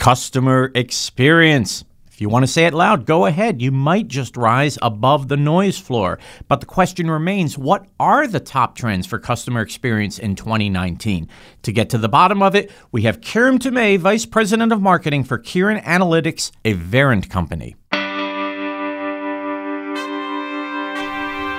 customer experience. If you want to say it loud, go ahead. You might just rise above the noise floor. But the question remains what are the top trends for customer experience in 2019? To get to the bottom of it, we have Karim Toumeh, Vice President of Marketing for Kiran Analytics, a Verint company.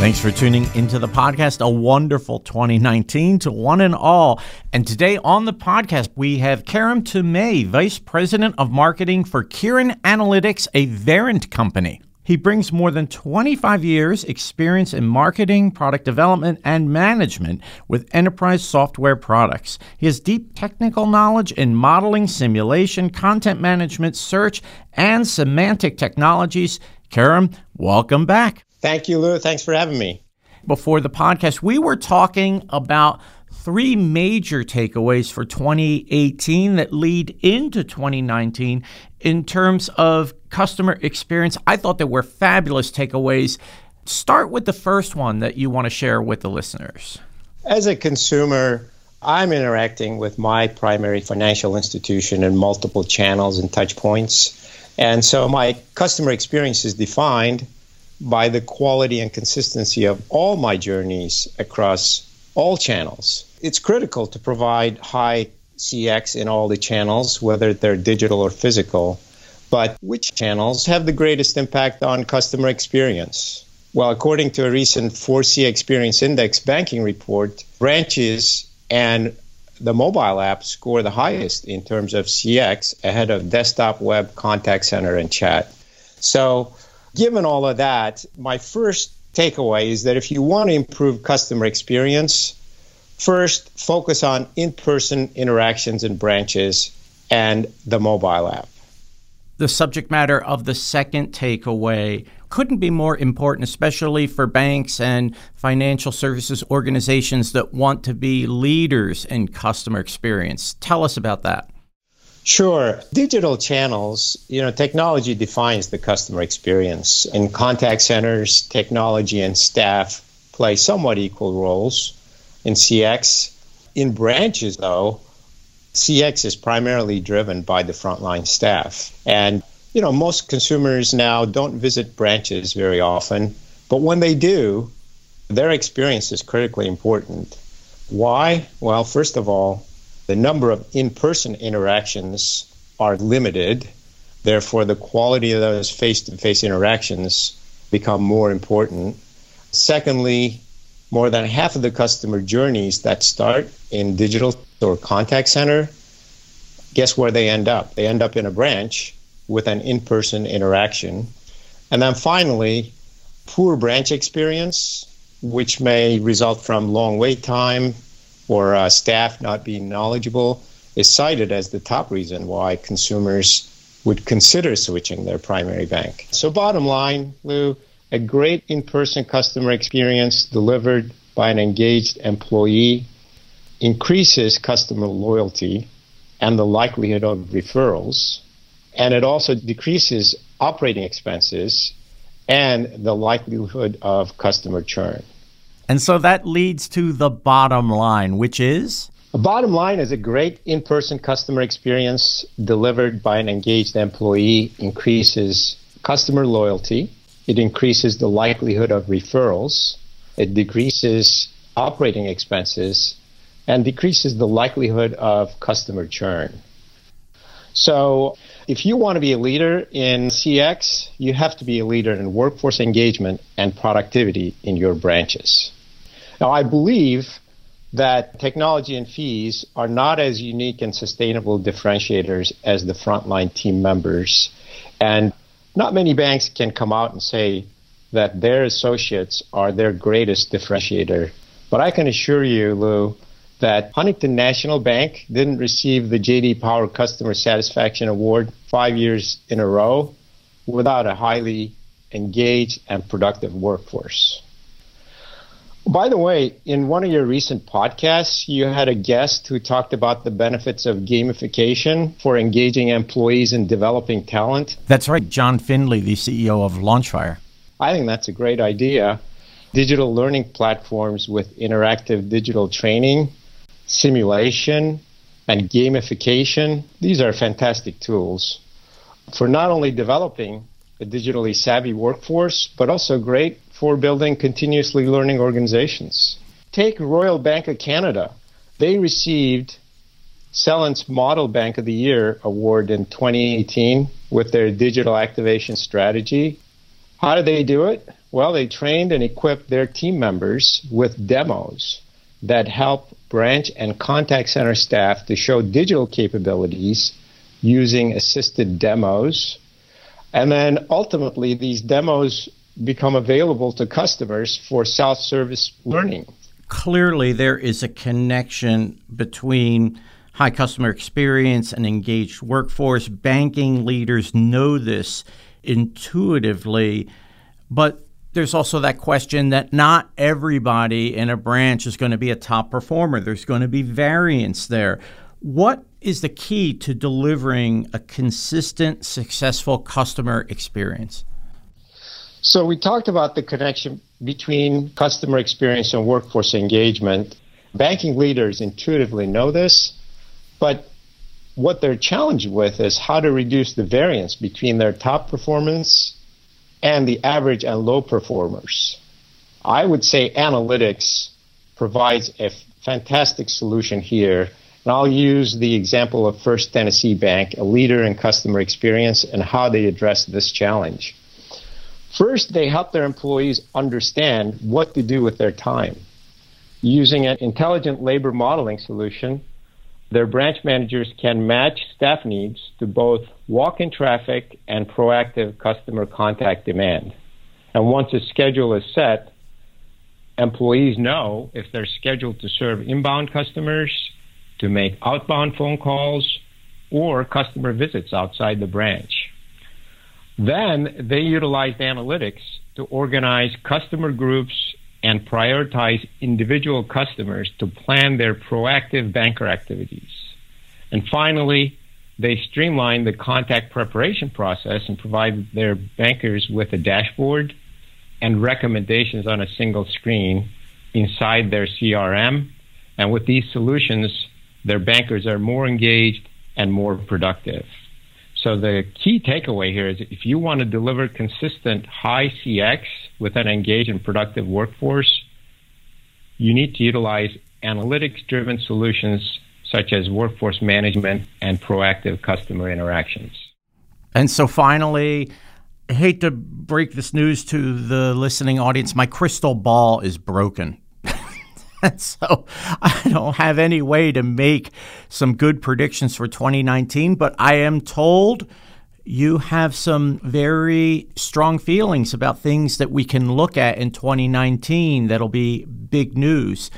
Thanks for tuning into the podcast. A wonderful 2019 to one and all. And today on the podcast, we have Karim Toumeh, Vice President of Marketing for Kiran Analytics, a Verint company. He brings more than 25 years experience in marketing, product development, and management with enterprise software products. He has deep technical knowledge in modeling, simulation, content management, search, and semantic technologies. Karim, welcome back. Thank you, Lou. Thanks for having me. Before the podcast, we were talking about three major takeaways for 2018 that lead into 2019 in terms of customer experience. I thought they were fabulous takeaways. Start with the first one that you want to share with the listeners. As a consumer, I'm interacting with my primary financial institution in multiple channels and touch points. And so my customer experience is defined by the quality and consistency of all my journeys across all channels. It's critical to provide high CX in all the channels, whether they're digital or physical. But which channels have the greatest impact on customer experience? Well, according to a recent 4C Experience Index banking report, branches and the mobile app score the highest in terms of CX ahead of desktop, web, contact center, and chat. So Given all of that, my first takeaway is that if you want to improve customer experience, first focus on in person interactions in branches and the mobile app. The subject matter of the second takeaway couldn't be more important, especially for banks and financial services organizations that want to be leaders in customer experience. Tell us about that. Sure. Digital channels, you know, technology defines the customer experience. In contact centers, technology and staff play somewhat equal roles in CX. In branches, though, CX is primarily driven by the frontline staff. And, you know, most consumers now don't visit branches very often, but when they do, their experience is critically important. Why? Well, first of all, the number of in person interactions are limited. Therefore, the quality of those face to face interactions become more important. Secondly, more than half of the customer journeys that start in digital or contact center, guess where they end up? They end up in a branch with an in person interaction. And then finally, poor branch experience, which may result from long wait time, or uh, staff not being knowledgeable is cited as the top reason why consumers would consider switching their primary bank. So, bottom line, Lou, a great in person customer experience delivered by an engaged employee increases customer loyalty and the likelihood of referrals. And it also decreases operating expenses and the likelihood of customer churn. And so that leads to the bottom line, which is? The bottom line is a great in person customer experience delivered by an engaged employee increases customer loyalty, it increases the likelihood of referrals, it decreases operating expenses, and decreases the likelihood of customer churn. So, if you want to be a leader in CX, you have to be a leader in workforce engagement and productivity in your branches. Now, I believe that technology and fees are not as unique and sustainable differentiators as the frontline team members. And not many banks can come out and say that their associates are their greatest differentiator. But I can assure you, Lou, that Huntington National Bank didn't receive the JD Power Customer Satisfaction Award five years in a row without a highly engaged and productive workforce. By the way, in one of your recent podcasts, you had a guest who talked about the benefits of gamification for engaging employees and developing talent. That's right, John Findlay, the CEO of Launchfire. I think that's a great idea. Digital learning platforms with interactive digital training, simulation, and gamification, these are fantastic tools for not only developing a digitally savvy workforce, but also great for building continuously learning organizations. Take Royal Bank of Canada. They received Celent's Model Bank of the Year award in 2018 with their digital activation strategy. How did they do it? Well, they trained and equipped their team members with demos that help branch and contact center staff to show digital capabilities using assisted demos. And then ultimately, these demos become available to customers for self service learning. Clearly, there is a connection between high customer experience and engaged workforce. Banking leaders know this intuitively, but there's also that question that not everybody in a branch is going to be a top performer. There's going to be variance there. What is the key to delivering a consistent, successful customer experience? So we talked about the connection between customer experience and workforce engagement. Banking leaders intuitively know this, but what they're challenged with is how to reduce the variance between their top performance and the average and low performers. I would say analytics provides a fantastic solution here. And I'll use the example of First Tennessee Bank, a leader in customer experience, and how they address this challenge. First, they help their employees understand what to do with their time. Using an intelligent labor modeling solution, their branch managers can match staff needs to both walk in traffic and proactive customer contact demand. And once a schedule is set, employees know if they're scheduled to serve inbound customers, to make outbound phone calls, or customer visits outside the branch. Then they utilized analytics to organize customer groups and prioritize individual customers to plan their proactive banker activities. And finally, they streamlined the contact preparation process and provided their bankers with a dashboard and recommendations on a single screen inside their CRM. And with these solutions, their bankers are more engaged and more productive. So the key takeaway here is if you want to deliver consistent high CX with an engaged and productive workforce, you need to utilize analytics driven solutions such as workforce management and proactive customer interactions. And so finally, I hate to break this news to the listening audience, my crystal ball is broken. so I don't have any way to make some good predictions for 2019, but I am told you have some very strong feelings about things that we can look at in 2019 that'll be big news.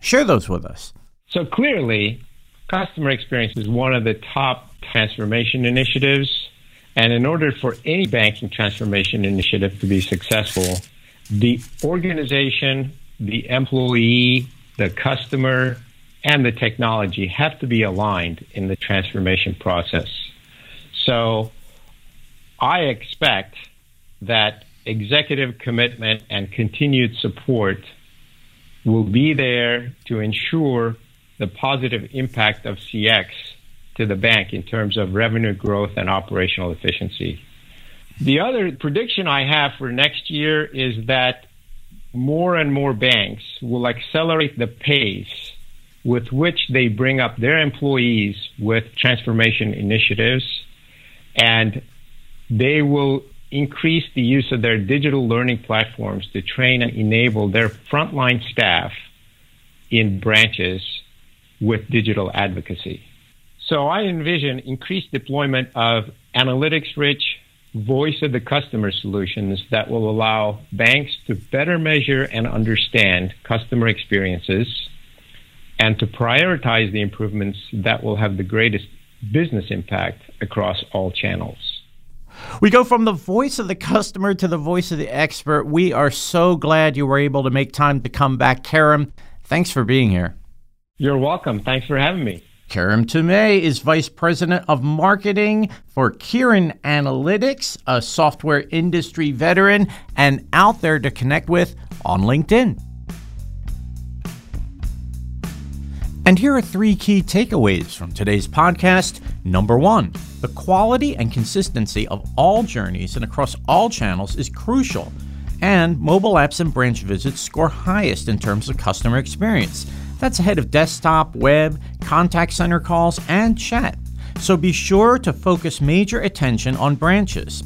Share those with us. So clearly, customer experience is one of the top transformation initiatives. And in order for any banking transformation initiative to be successful, the organization the employee, the customer, and the technology have to be aligned in the transformation process. So I expect that executive commitment and continued support will be there to ensure the positive impact of CX to the bank in terms of revenue growth and operational efficiency. The other prediction I have for next year is that more and more banks will accelerate the pace with which they bring up their employees with transformation initiatives and they will increase the use of their digital learning platforms to train and enable their frontline staff in branches with digital advocacy. So I envision increased deployment of analytics rich voice of the customer solutions that will allow banks to better measure and understand customer experiences and to prioritize the improvements that will have the greatest business impact across all channels. We go from the voice of the customer to the voice of the expert. We are so glad you were able to make time to come back. Karim, thanks for being here. You're welcome. Thanks for having me. Karim Toumeh is Vice President of Marketing for Kiran Analytics, a software industry veteran, and out there to connect with on LinkedIn. And here are three key takeaways from today's podcast. Number one, the quality and consistency of all journeys and across all channels is crucial, and mobile apps and branch visits score highest in terms of customer experience. That's ahead of desktop, web, contact center calls, and chat. So be sure to focus major attention on branches.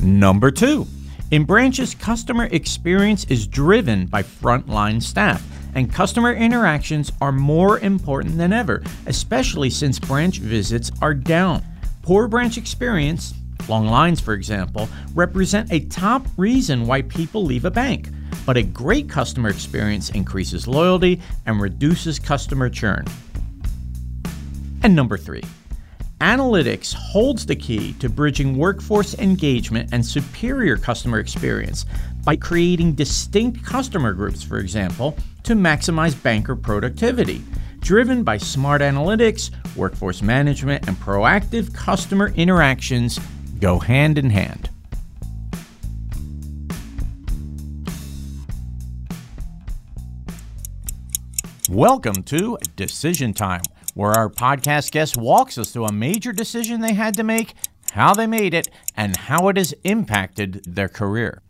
Number two, in branches, customer experience is driven by frontline staff, and customer interactions are more important than ever, especially since branch visits are down. Poor branch experience, long lines for example, represent a top reason why people leave a bank. But a great customer experience increases loyalty and reduces customer churn. And number three, analytics holds the key to bridging workforce engagement and superior customer experience by creating distinct customer groups, for example, to maximize banker productivity. Driven by smart analytics, workforce management, and proactive customer interactions go hand in hand. Welcome to Decision Time, where our podcast guest walks us through a major decision they had to make, how they made it, and how it has impacted their career.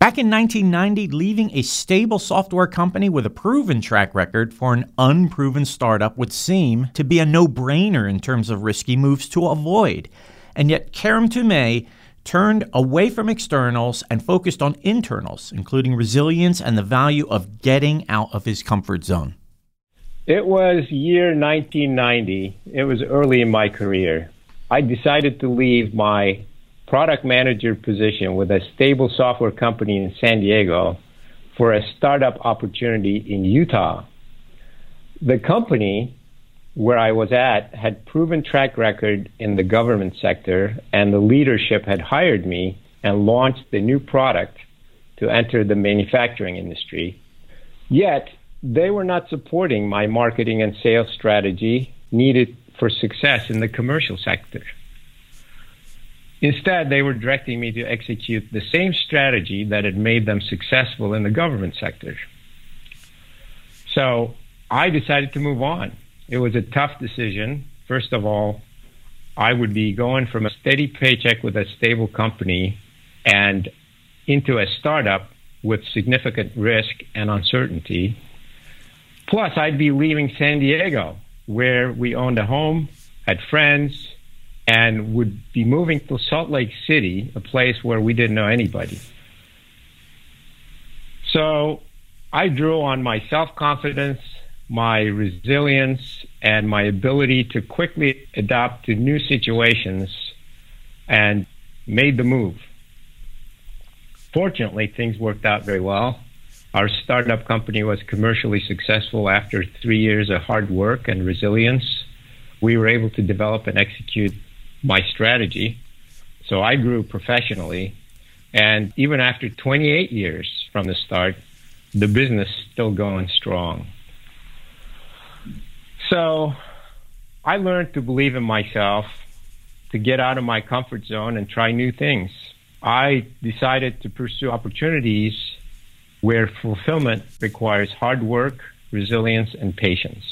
Back in 1990, leaving a stable software company with a proven track record for an unproven startup would seem to be a no brainer in terms of risky moves to avoid. And yet, Karim Toumeh turned away from externals and focused on internals, including resilience and the value of getting out of his comfort zone. It was year 1990. It was early in my career. I decided to leave my product manager position with a stable software company in San Diego for a startup opportunity in Utah. The company where I was at had proven track record in the government sector, and the leadership had hired me and launched the new product to enter the manufacturing industry. Yet, they were not supporting my marketing and sales strategy needed for success in the commercial sector. Instead, they were directing me to execute the same strategy that had made them successful in the government sector. So I decided to move on it was a tough decision. First of all, I would be going from a steady paycheck with a stable company and into a startup with significant risk and uncertainty. Plus, I'd be leaving San Diego, where we owned a home, had friends, and would be moving to Salt Lake City, a place where we didn't know anybody. So I drew on my self confidence my resilience and my ability to quickly adapt to new situations and made the move. Fortunately, things worked out very well. Our startup company was commercially successful after three years of hard work and resilience. We were able to develop and execute my strategy. So I grew professionally. And even after 28 years from the start, the business still going strong. So I learned to believe in myself, to get out of my comfort zone and try new things. I decided to pursue opportunities where fulfillment requires hard work, resilience, and patience.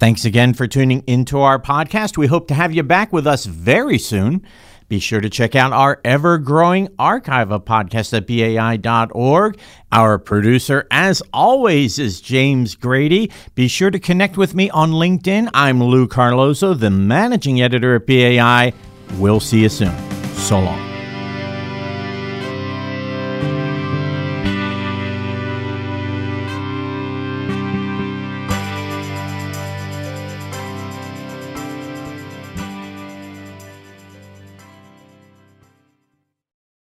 Thanks again for tuning into our podcast. We hope to have you back with us very soon. Be sure to check out our ever growing archive of podcasts at BAI.org. Our producer, as always, is James Grady. Be sure to connect with me on LinkedIn. I'm Lou Carlozo, the managing editor at BAI. We'll see you soon. So long.